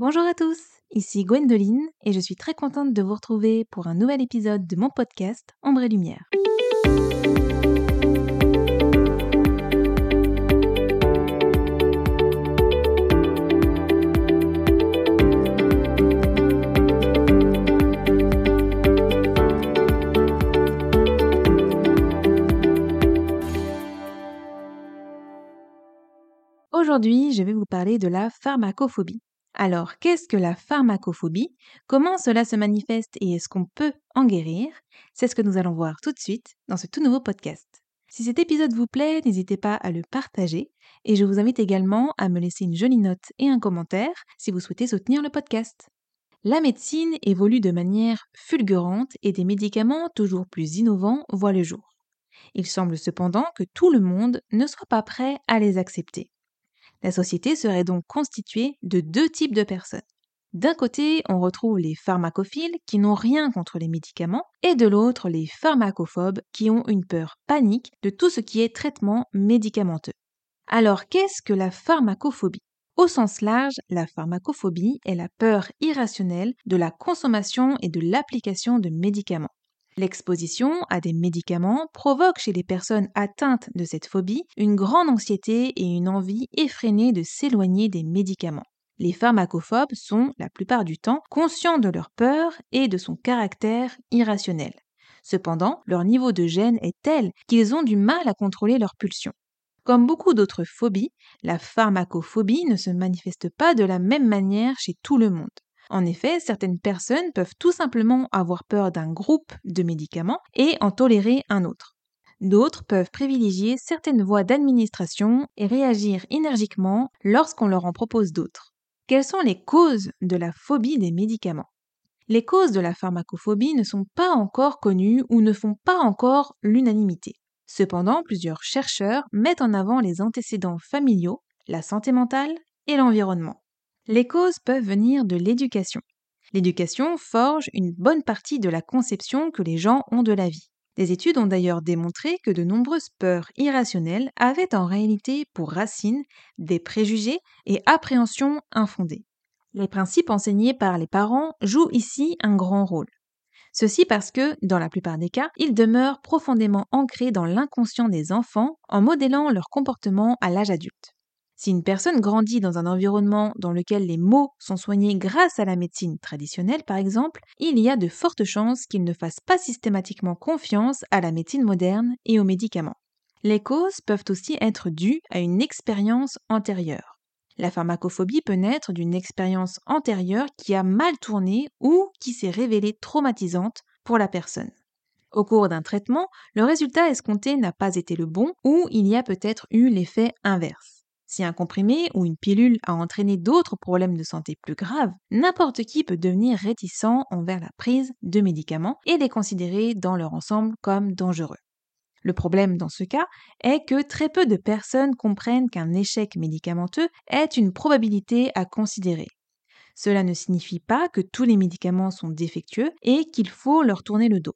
Bonjour à tous, ici Gwendoline et je suis très contente de vous retrouver pour un nouvel épisode de mon podcast Ombre et Lumière. Aujourd'hui, je vais vous parler de la pharmacophobie. Alors, qu'est-ce que la pharmacophobie? Comment cela se manifeste et est-ce qu'on peut en guérir? C'est ce que nous allons voir tout de suite dans ce tout nouveau podcast. Si cet épisode vous plaît, n'hésitez pas à le partager et je vous invite également à me laisser une jolie note et un commentaire si vous souhaitez soutenir le podcast. La médecine évolue de manière fulgurante et des médicaments toujours plus innovants voient le jour. Il semble cependant que tout le monde ne soit pas prêt à les accepter. La société serait donc constituée de deux types de personnes. D'un côté, on retrouve les pharmacophiles qui n'ont rien contre les médicaments, et de l'autre, les pharmacophobes qui ont une peur panique de tout ce qui est traitement médicamenteux. Alors, qu'est-ce que la pharmacophobie? Au sens large, la pharmacophobie est la peur irrationnelle de la consommation et de l'application de médicaments. L'exposition à des médicaments provoque chez les personnes atteintes de cette phobie une grande anxiété et une envie effrénée de s'éloigner des médicaments. Les pharmacophobes sont, la plupart du temps, conscients de leur peur et de son caractère irrationnel. Cependant, leur niveau de gêne est tel qu'ils ont du mal à contrôler leurs pulsions. Comme beaucoup d'autres phobies, la pharmacophobie ne se manifeste pas de la même manière chez tout le monde. En effet, certaines personnes peuvent tout simplement avoir peur d'un groupe de médicaments et en tolérer un autre. D'autres peuvent privilégier certaines voies d'administration et réagir énergiquement lorsqu'on leur en propose d'autres. Quelles sont les causes de la phobie des médicaments? Les causes de la pharmacophobie ne sont pas encore connues ou ne font pas encore l'unanimité. Cependant, plusieurs chercheurs mettent en avant les antécédents familiaux, la santé mentale et l'environnement. Les causes peuvent venir de l'éducation. L'éducation forge une bonne partie de la conception que les gens ont de la vie. Des études ont d'ailleurs démontré que de nombreuses peurs irrationnelles avaient en réalité pour racine des préjugés et appréhensions infondées. Les principes enseignés par les parents jouent ici un grand rôle. Ceci parce que, dans la plupart des cas, ils demeurent profondément ancrés dans l'inconscient des enfants en modélant leur comportement à l'âge adulte. Si une personne grandit dans un environnement dans lequel les maux sont soignés grâce à la médecine traditionnelle, par exemple, il y a de fortes chances qu'il ne fasse pas systématiquement confiance à la médecine moderne et aux médicaments. Les causes peuvent aussi être dues à une expérience antérieure. La pharmacophobie peut naître d'une expérience antérieure qui a mal tourné ou qui s'est révélée traumatisante pour la personne. Au cours d'un traitement, le résultat escompté n'a pas été le bon ou il y a peut-être eu l'effet inverse. Si un comprimé ou une pilule a entraîné d'autres problèmes de santé plus graves, n'importe qui peut devenir réticent envers la prise de médicaments et les considérer dans leur ensemble comme dangereux. Le problème dans ce cas est que très peu de personnes comprennent qu'un échec médicamenteux est une probabilité à considérer. Cela ne signifie pas que tous les médicaments sont défectueux et qu'il faut leur tourner le dos.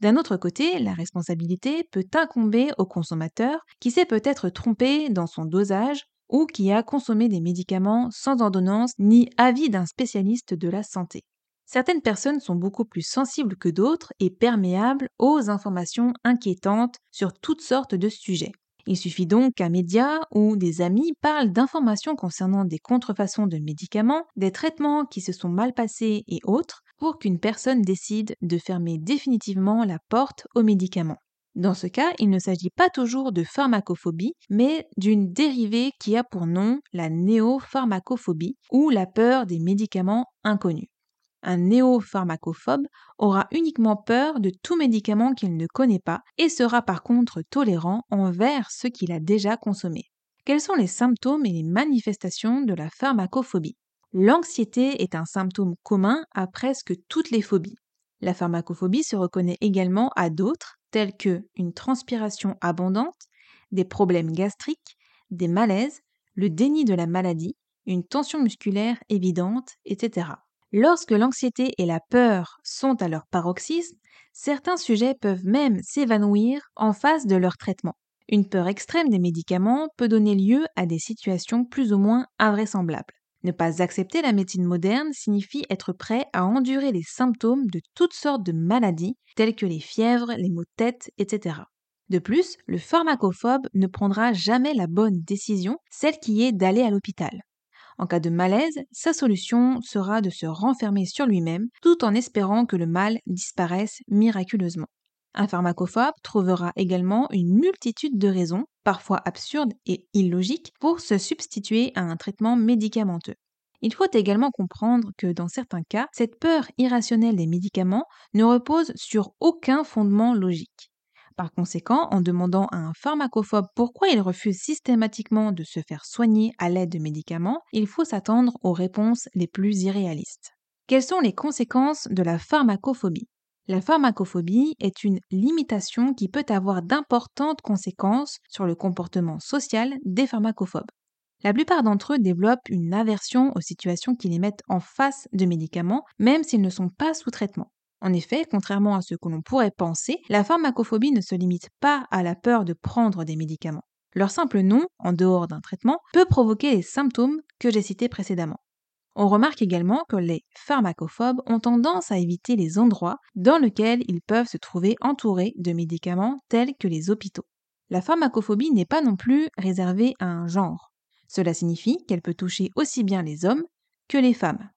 D'un autre côté, la responsabilité peut incomber au consommateur qui s'est peut-être trompé dans son dosage ou qui a consommé des médicaments sans ordonnance ni avis d'un spécialiste de la santé. Certaines personnes sont beaucoup plus sensibles que d'autres et perméables aux informations inquiétantes sur toutes sortes de sujets. Il suffit donc qu'un média ou des amis parlent d'informations concernant des contrefaçons de médicaments, des traitements qui se sont mal passés et autres pour qu'une personne décide de fermer définitivement la porte aux médicaments. Dans ce cas, il ne s'agit pas toujours de pharmacophobie, mais d'une dérivée qui a pour nom la néopharmacophobie ou la peur des médicaments inconnus. Un néopharmacophobe aura uniquement peur de tout médicament qu'il ne connaît pas et sera par contre tolérant envers ce qu'il a déjà consommé. Quels sont les symptômes et les manifestations de la pharmacophobie? L'anxiété est un symptôme commun à presque toutes les phobies. La pharmacophobie se reconnaît également à d'autres, tels que une transpiration abondante, des problèmes gastriques, des malaises, le déni de la maladie, une tension musculaire évidente, etc. Lorsque l'anxiété et la peur sont à leur paroxysme, certains sujets peuvent même s'évanouir en face de leur traitement. Une peur extrême des médicaments peut donner lieu à des situations plus ou moins invraisemblables. Ne pas accepter la médecine moderne signifie être prêt à endurer les symptômes de toutes sortes de maladies, telles que les fièvres, les maux de tête, etc. De plus, le pharmacophobe ne prendra jamais la bonne décision, celle qui est d'aller à l'hôpital. En cas de malaise, sa solution sera de se renfermer sur lui-même tout en espérant que le mal disparaisse miraculeusement. Un pharmacophobe trouvera également une multitude de raisons, parfois absurdes et illogiques, pour se substituer à un traitement médicamenteux. Il faut également comprendre que dans certains cas, cette peur irrationnelle des médicaments ne repose sur aucun fondement logique. Par conséquent, en demandant à un pharmacophobe pourquoi il refuse systématiquement de se faire soigner à l'aide de médicaments, il faut s'attendre aux réponses les plus irréalistes. Quelles sont les conséquences de la pharmacophobie La pharmacophobie est une limitation qui peut avoir d'importantes conséquences sur le comportement social des pharmacophobes. La plupart d'entre eux développent une aversion aux situations qui les mettent en face de médicaments, même s'ils ne sont pas sous traitement. En effet, contrairement à ce que l'on pourrait penser, la pharmacophobie ne se limite pas à la peur de prendre des médicaments. Leur simple nom, en dehors d'un traitement, peut provoquer les symptômes que j'ai cités précédemment. On remarque également que les pharmacophobes ont tendance à éviter les endroits dans lesquels ils peuvent se trouver entourés de médicaments tels que les hôpitaux. La pharmacophobie n'est pas non plus réservée à un genre. Cela signifie qu'elle peut toucher aussi bien les hommes que les femmes.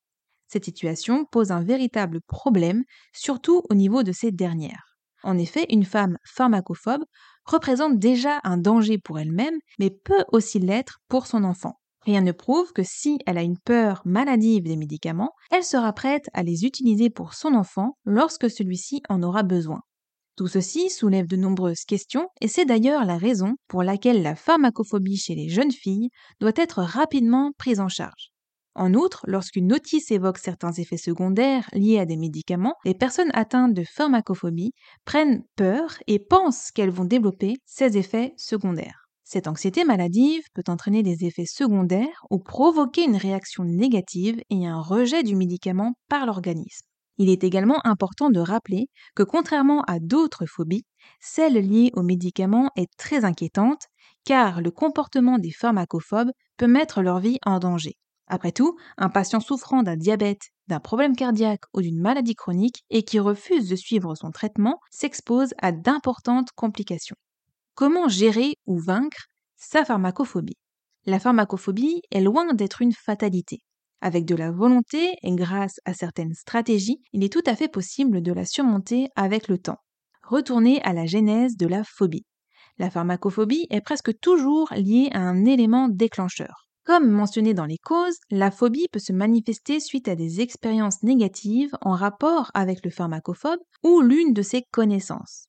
Cette situation pose un véritable problème, surtout au niveau de ces dernières. En effet, une femme pharmacophobe représente déjà un danger pour elle-même, mais peut aussi l'être pour son enfant. Rien ne prouve que si elle a une peur maladive des médicaments, elle sera prête à les utiliser pour son enfant lorsque celui-ci en aura besoin. Tout ceci soulève de nombreuses questions et c'est d'ailleurs la raison pour laquelle la pharmacophobie chez les jeunes filles doit être rapidement prise en charge. En outre, lorsqu'une notice évoque certains effets secondaires liés à des médicaments, les personnes atteintes de pharmacophobie prennent peur et pensent qu'elles vont développer ces effets secondaires. Cette anxiété maladive peut entraîner des effets secondaires ou provoquer une réaction négative et un rejet du médicament par l'organisme. Il est également important de rappeler que contrairement à d'autres phobies, celle liée aux médicaments est très inquiétante car le comportement des pharmacophobes peut mettre leur vie en danger. Après tout, un patient souffrant d'un diabète, d'un problème cardiaque ou d'une maladie chronique et qui refuse de suivre son traitement s'expose à d'importantes complications. Comment gérer ou vaincre sa pharmacophobie La pharmacophobie est loin d'être une fatalité. Avec de la volonté et grâce à certaines stratégies, il est tout à fait possible de la surmonter avec le temps. Retournez à la genèse de la phobie. La pharmacophobie est presque toujours liée à un élément déclencheur. Comme mentionné dans les causes, la phobie peut se manifester suite à des expériences négatives en rapport avec le pharmacophobe ou l'une de ses connaissances.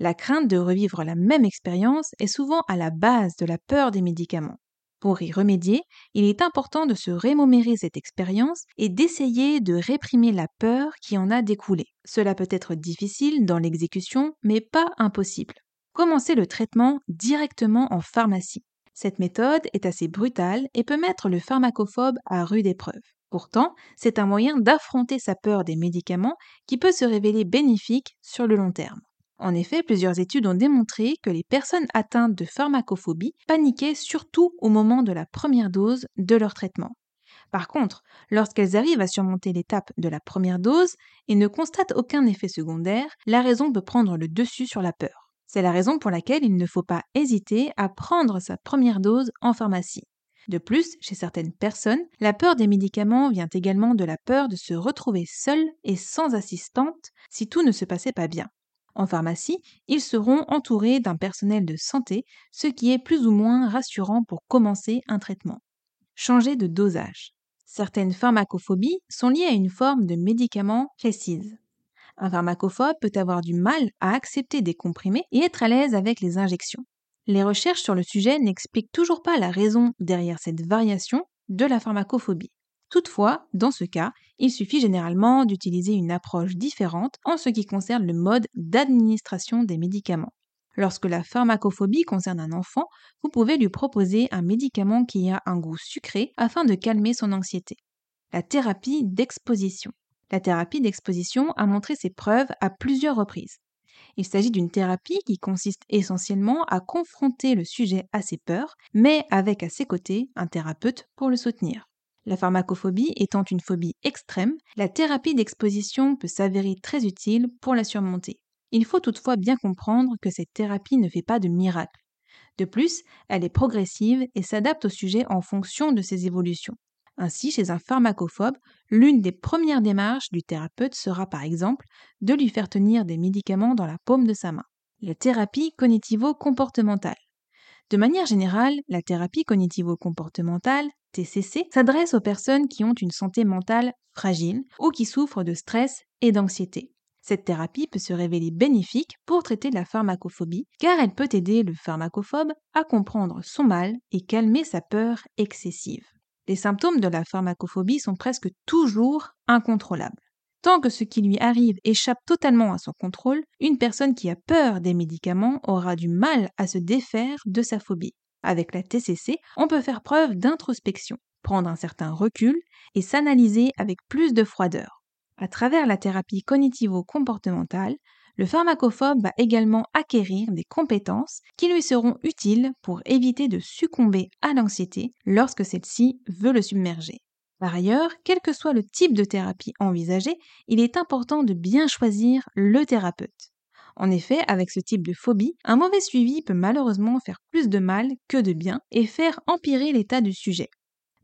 La crainte de revivre la même expérience est souvent à la base de la peur des médicaments. Pour y remédier, il est important de se rémomérer cette expérience et d'essayer de réprimer la peur qui en a découlé. Cela peut être difficile dans l'exécution, mais pas impossible. Commencez le traitement directement en pharmacie. Cette méthode est assez brutale et peut mettre le pharmacophobe à rude épreuve. Pourtant, c'est un moyen d'affronter sa peur des médicaments qui peut se révéler bénéfique sur le long terme. En effet, plusieurs études ont démontré que les personnes atteintes de pharmacophobie paniquaient surtout au moment de la première dose de leur traitement. Par contre, lorsqu'elles arrivent à surmonter l'étape de la première dose et ne constatent aucun effet secondaire, la raison peut prendre le dessus sur la peur. C'est la raison pour laquelle il ne faut pas hésiter à prendre sa première dose en pharmacie. De plus, chez certaines personnes, la peur des médicaments vient également de la peur de se retrouver seul et sans assistante si tout ne se passait pas bien. En pharmacie, ils seront entourés d'un personnel de santé, ce qui est plus ou moins rassurant pour commencer un traitement. Changer de dosage. Certaines pharmacophobies sont liées à une forme de médicament précise. Un pharmacophobe peut avoir du mal à accepter des comprimés et être à l'aise avec les injections. Les recherches sur le sujet n'expliquent toujours pas la raison derrière cette variation de la pharmacophobie. Toutefois, dans ce cas, il suffit généralement d'utiliser une approche différente en ce qui concerne le mode d'administration des médicaments. Lorsque la pharmacophobie concerne un enfant, vous pouvez lui proposer un médicament qui a un goût sucré afin de calmer son anxiété. La thérapie d'exposition. La thérapie d'exposition a montré ses preuves à plusieurs reprises. Il s'agit d'une thérapie qui consiste essentiellement à confronter le sujet à ses peurs, mais avec à ses côtés un thérapeute pour le soutenir. La pharmacophobie étant une phobie extrême, la thérapie d'exposition peut s'avérer très utile pour la surmonter. Il faut toutefois bien comprendre que cette thérapie ne fait pas de miracle. De plus, elle est progressive et s'adapte au sujet en fonction de ses évolutions. Ainsi, chez un pharmacophobe, l'une des premières démarches du thérapeute sera par exemple de lui faire tenir des médicaments dans la paume de sa main. La thérapie cognitivo-comportementale. De manière générale, la thérapie cognitivo-comportementale, TCC, s'adresse aux personnes qui ont une santé mentale fragile ou qui souffrent de stress et d'anxiété. Cette thérapie peut se révéler bénéfique pour traiter la pharmacophobie car elle peut aider le pharmacophobe à comprendre son mal et calmer sa peur excessive. Les symptômes de la pharmacophobie sont presque toujours incontrôlables. Tant que ce qui lui arrive échappe totalement à son contrôle, une personne qui a peur des médicaments aura du mal à se défaire de sa phobie. Avec la TCC, on peut faire preuve d'introspection, prendre un certain recul et s'analyser avec plus de froideur. À travers la thérapie cognitivo-comportementale, le pharmacophobe va également acquérir des compétences qui lui seront utiles pour éviter de succomber à l'anxiété lorsque celle-ci veut le submerger. Par ailleurs, quel que soit le type de thérapie envisagé, il est important de bien choisir le thérapeute. En effet, avec ce type de phobie, un mauvais suivi peut malheureusement faire plus de mal que de bien et faire empirer l'état du sujet.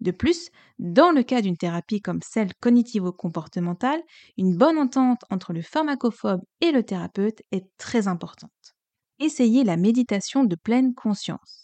De plus, dans le cas d'une thérapie comme celle cognitivo-comportementale, une bonne entente entre le pharmacophobe et le thérapeute est très importante. Essayez la méditation de pleine conscience.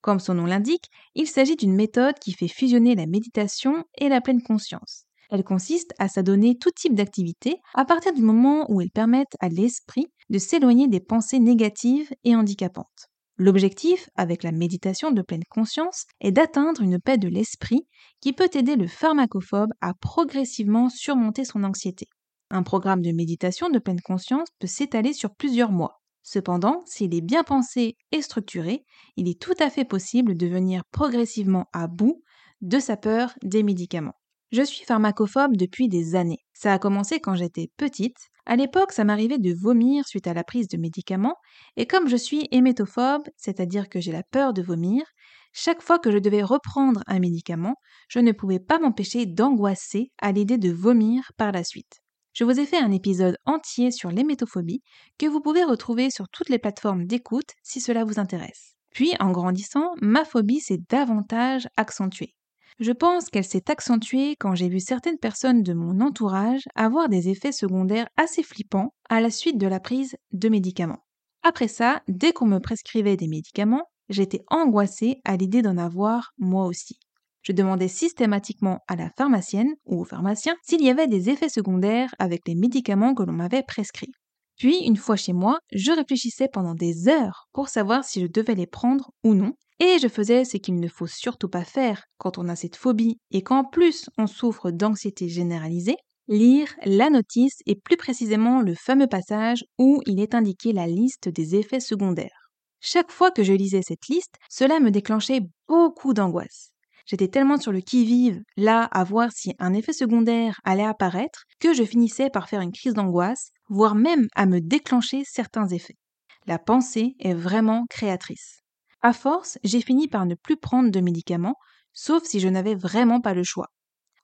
Comme son nom l'indique, il s'agit d'une méthode qui fait fusionner la méditation et la pleine conscience. Elle consiste à s'adonner tout type d'activité à partir du moment où elles permettent à l'esprit de s'éloigner des pensées négatives et handicapantes. L'objectif, avec la méditation de pleine conscience, est d'atteindre une paix de l'esprit qui peut aider le pharmacophobe à progressivement surmonter son anxiété. Un programme de méditation de pleine conscience peut s'étaler sur plusieurs mois. Cependant, s'il est bien pensé et structuré, il est tout à fait possible de venir progressivement à bout de sa peur des médicaments. Je suis pharmacophobe depuis des années. Ça a commencé quand j'étais petite. À l'époque, ça m'arrivait de vomir suite à la prise de médicaments, et comme je suis hémétophobe, c'est-à-dire que j'ai la peur de vomir, chaque fois que je devais reprendre un médicament, je ne pouvais pas m'empêcher d'angoisser à l'idée de vomir par la suite. Je vous ai fait un épisode entier sur l'hémétophobie que vous pouvez retrouver sur toutes les plateformes d'écoute si cela vous intéresse. Puis, en grandissant, ma phobie s'est davantage accentuée. Je pense qu'elle s'est accentuée quand j'ai vu certaines personnes de mon entourage avoir des effets secondaires assez flippants à la suite de la prise de médicaments. Après ça, dès qu'on me prescrivait des médicaments, j'étais angoissée à l'idée d'en avoir moi aussi. Je demandais systématiquement à la pharmacienne ou au pharmacien s'il y avait des effets secondaires avec les médicaments que l'on m'avait prescrits. Puis, une fois chez moi, je réfléchissais pendant des heures pour savoir si je devais les prendre ou non, et je faisais ce qu'il ne faut surtout pas faire quand on a cette phobie et qu'en plus on souffre d'anxiété généralisée, lire la notice et plus précisément le fameux passage où il est indiqué la liste des effets secondaires. Chaque fois que je lisais cette liste, cela me déclenchait beaucoup d'angoisse. J'étais tellement sur le qui-vive, là, à voir si un effet secondaire allait apparaître, que je finissais par faire une crise d'angoisse, voire même à me déclencher certains effets. La pensée est vraiment créatrice. À force, j'ai fini par ne plus prendre de médicaments, sauf si je n'avais vraiment pas le choix.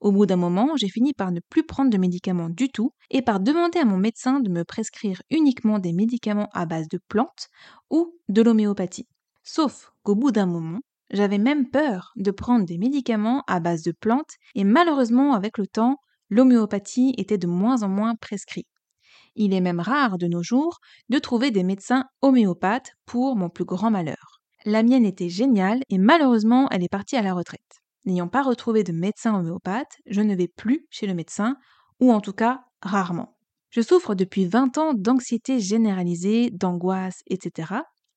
Au bout d'un moment, j'ai fini par ne plus prendre de médicaments du tout et par demander à mon médecin de me prescrire uniquement des médicaments à base de plantes ou de l'homéopathie. Sauf qu'au bout d'un moment, j'avais même peur de prendre des médicaments à base de plantes et malheureusement avec le temps, l'homéopathie était de moins en moins prescrite. Il est même rare de nos jours de trouver des médecins homéopathes pour mon plus grand malheur. La mienne était géniale et malheureusement elle est partie à la retraite. N'ayant pas retrouvé de médecin homéopathe, je ne vais plus chez le médecin, ou en tout cas rarement. Je souffre depuis 20 ans d'anxiété généralisée, d'angoisse, etc.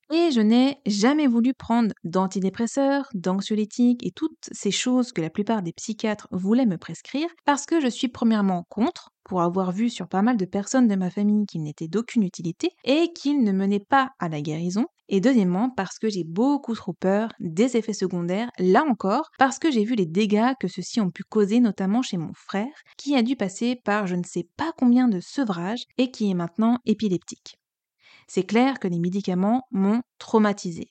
Et je n'ai jamais voulu prendre d'antidépresseurs, d'anxiolytiques et toutes ces choses que la plupart des psychiatres voulaient me prescrire parce que je suis premièrement contre, pour avoir vu sur pas mal de personnes de ma famille qu'ils n'étaient d'aucune utilité et qu'ils ne menaient pas à la guérison, et deuxièmement parce que j'ai beaucoup trop peur des effets secondaires, là encore parce que j'ai vu les dégâts que ceux-ci ont pu causer notamment chez mon frère qui a dû passer par je ne sais pas combien de sevrages et qui est maintenant épileptique. C'est clair que les médicaments m'ont traumatisé.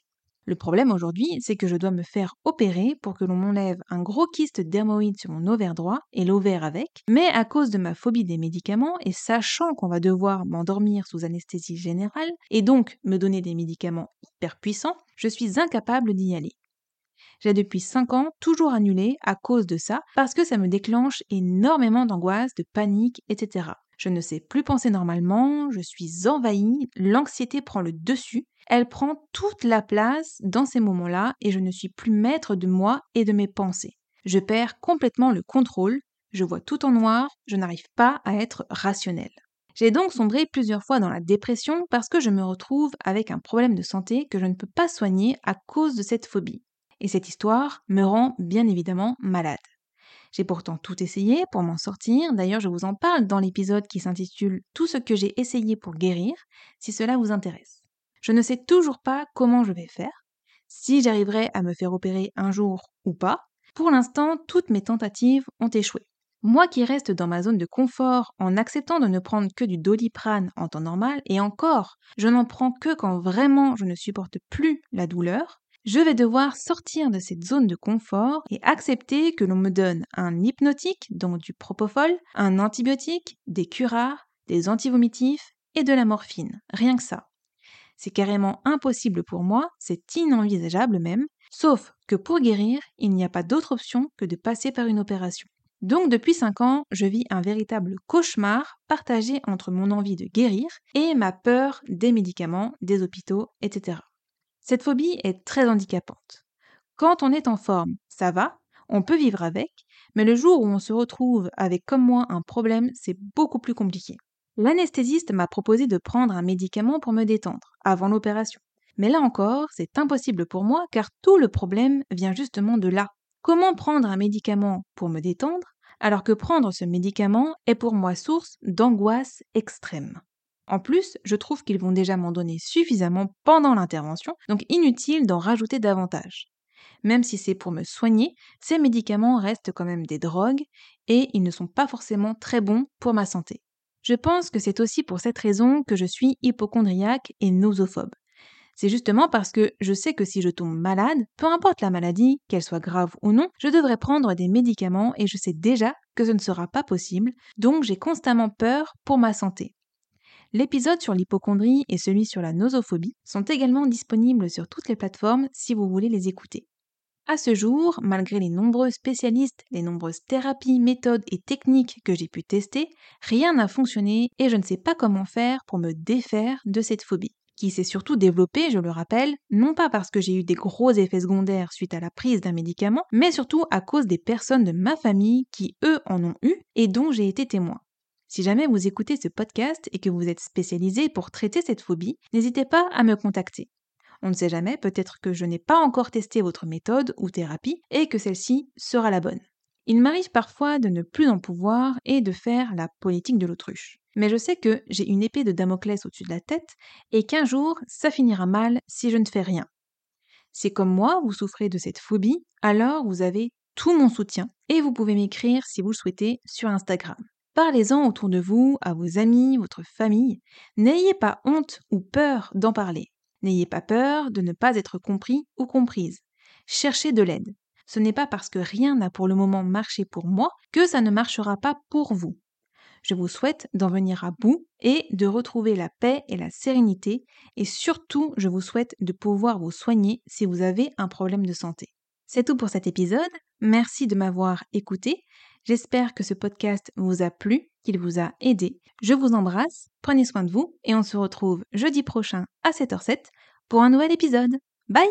Le problème aujourd'hui, c'est que je dois me faire opérer pour que l'on m'enlève un gros kyste dermoïde sur mon ovaire droit et l'ovaire avec, mais à cause de ma phobie des médicaments et sachant qu'on va devoir m'endormir sous anesthésie générale et donc me donner des médicaments hyper puissants, je suis incapable d'y aller. J'ai depuis 5 ans toujours annulé à cause de ça parce que ça me déclenche énormément d'angoisse, de panique, etc. Je ne sais plus penser normalement, je suis envahie, l'anxiété prend le dessus, elle prend toute la place dans ces moments-là et je ne suis plus maître de moi et de mes pensées. Je perds complètement le contrôle, je vois tout en noir, je n'arrive pas à être rationnel. J'ai donc sombré plusieurs fois dans la dépression parce que je me retrouve avec un problème de santé que je ne peux pas soigner à cause de cette phobie. Et cette histoire me rend bien évidemment malade. J'ai pourtant tout essayé pour m'en sortir, d'ailleurs je vous en parle dans l'épisode qui s'intitule Tout ce que j'ai essayé pour guérir, si cela vous intéresse. Je ne sais toujours pas comment je vais faire, si j'arriverai à me faire opérer un jour ou pas. Pour l'instant, toutes mes tentatives ont échoué. Moi qui reste dans ma zone de confort en acceptant de ne prendre que du doliprane en temps normal, et encore, je n'en prends que quand vraiment je ne supporte plus la douleur, je vais devoir sortir de cette zone de confort et accepter que l'on me donne un hypnotique, donc du propofol, un antibiotique, des curares, des antivomitifs et de la morphine. Rien que ça. C'est carrément impossible pour moi, c'est inenvisageable même, sauf que pour guérir, il n'y a pas d'autre option que de passer par une opération. Donc depuis 5 ans, je vis un véritable cauchemar partagé entre mon envie de guérir et ma peur des médicaments, des hôpitaux, etc. Cette phobie est très handicapante. Quand on est en forme, ça va, on peut vivre avec, mais le jour où on se retrouve avec comme moi un problème, c'est beaucoup plus compliqué. L'anesthésiste m'a proposé de prendre un médicament pour me détendre, avant l'opération. Mais là encore, c'est impossible pour moi car tout le problème vient justement de là. Comment prendre un médicament pour me détendre alors que prendre ce médicament est pour moi source d'angoisse extrême? En plus, je trouve qu'ils vont déjà m'en donner suffisamment pendant l'intervention, donc inutile d'en rajouter davantage. Même si c'est pour me soigner, ces médicaments restent quand même des drogues et ils ne sont pas forcément très bons pour ma santé. Je pense que c'est aussi pour cette raison que je suis hypochondriaque et nosophobe. C'est justement parce que je sais que si je tombe malade, peu importe la maladie, qu'elle soit grave ou non, je devrais prendre des médicaments et je sais déjà que ce ne sera pas possible, donc j'ai constamment peur pour ma santé. L'épisode sur l'hypochondrie et celui sur la nosophobie sont également disponibles sur toutes les plateformes si vous voulez les écouter. À ce jour, malgré les nombreux spécialistes, les nombreuses thérapies, méthodes et techniques que j'ai pu tester, rien n'a fonctionné et je ne sais pas comment faire pour me défaire de cette phobie qui s'est surtout développée, je le rappelle, non pas parce que j'ai eu des gros effets secondaires suite à la prise d'un médicament, mais surtout à cause des personnes de ma famille qui, eux, en ont eu et dont j'ai été témoin. Si jamais vous écoutez ce podcast et que vous êtes spécialisé pour traiter cette phobie, n'hésitez pas à me contacter. On ne sait jamais, peut-être que je n'ai pas encore testé votre méthode ou thérapie et que celle-ci sera la bonne. Il m'arrive parfois de ne plus en pouvoir et de faire la politique de l'autruche. Mais je sais que j'ai une épée de Damoclès au-dessus de la tête et qu'un jour, ça finira mal si je ne fais rien. Si comme moi, vous souffrez de cette phobie, alors vous avez tout mon soutien et vous pouvez m'écrire si vous le souhaitez sur Instagram. Parlez-en autour de vous, à vos amis, votre famille. N'ayez pas honte ou peur d'en parler. N'ayez pas peur de ne pas être compris ou comprise. Cherchez de l'aide. Ce n'est pas parce que rien n'a pour le moment marché pour moi que ça ne marchera pas pour vous. Je vous souhaite d'en venir à bout et de retrouver la paix et la sérénité et surtout je vous souhaite de pouvoir vous soigner si vous avez un problème de santé. C'est tout pour cet épisode. Merci de m'avoir écouté. J'espère que ce podcast vous a plu, qu'il vous a aidé. Je vous embrasse, prenez soin de vous et on se retrouve jeudi prochain à 7h07 pour un nouvel épisode. Bye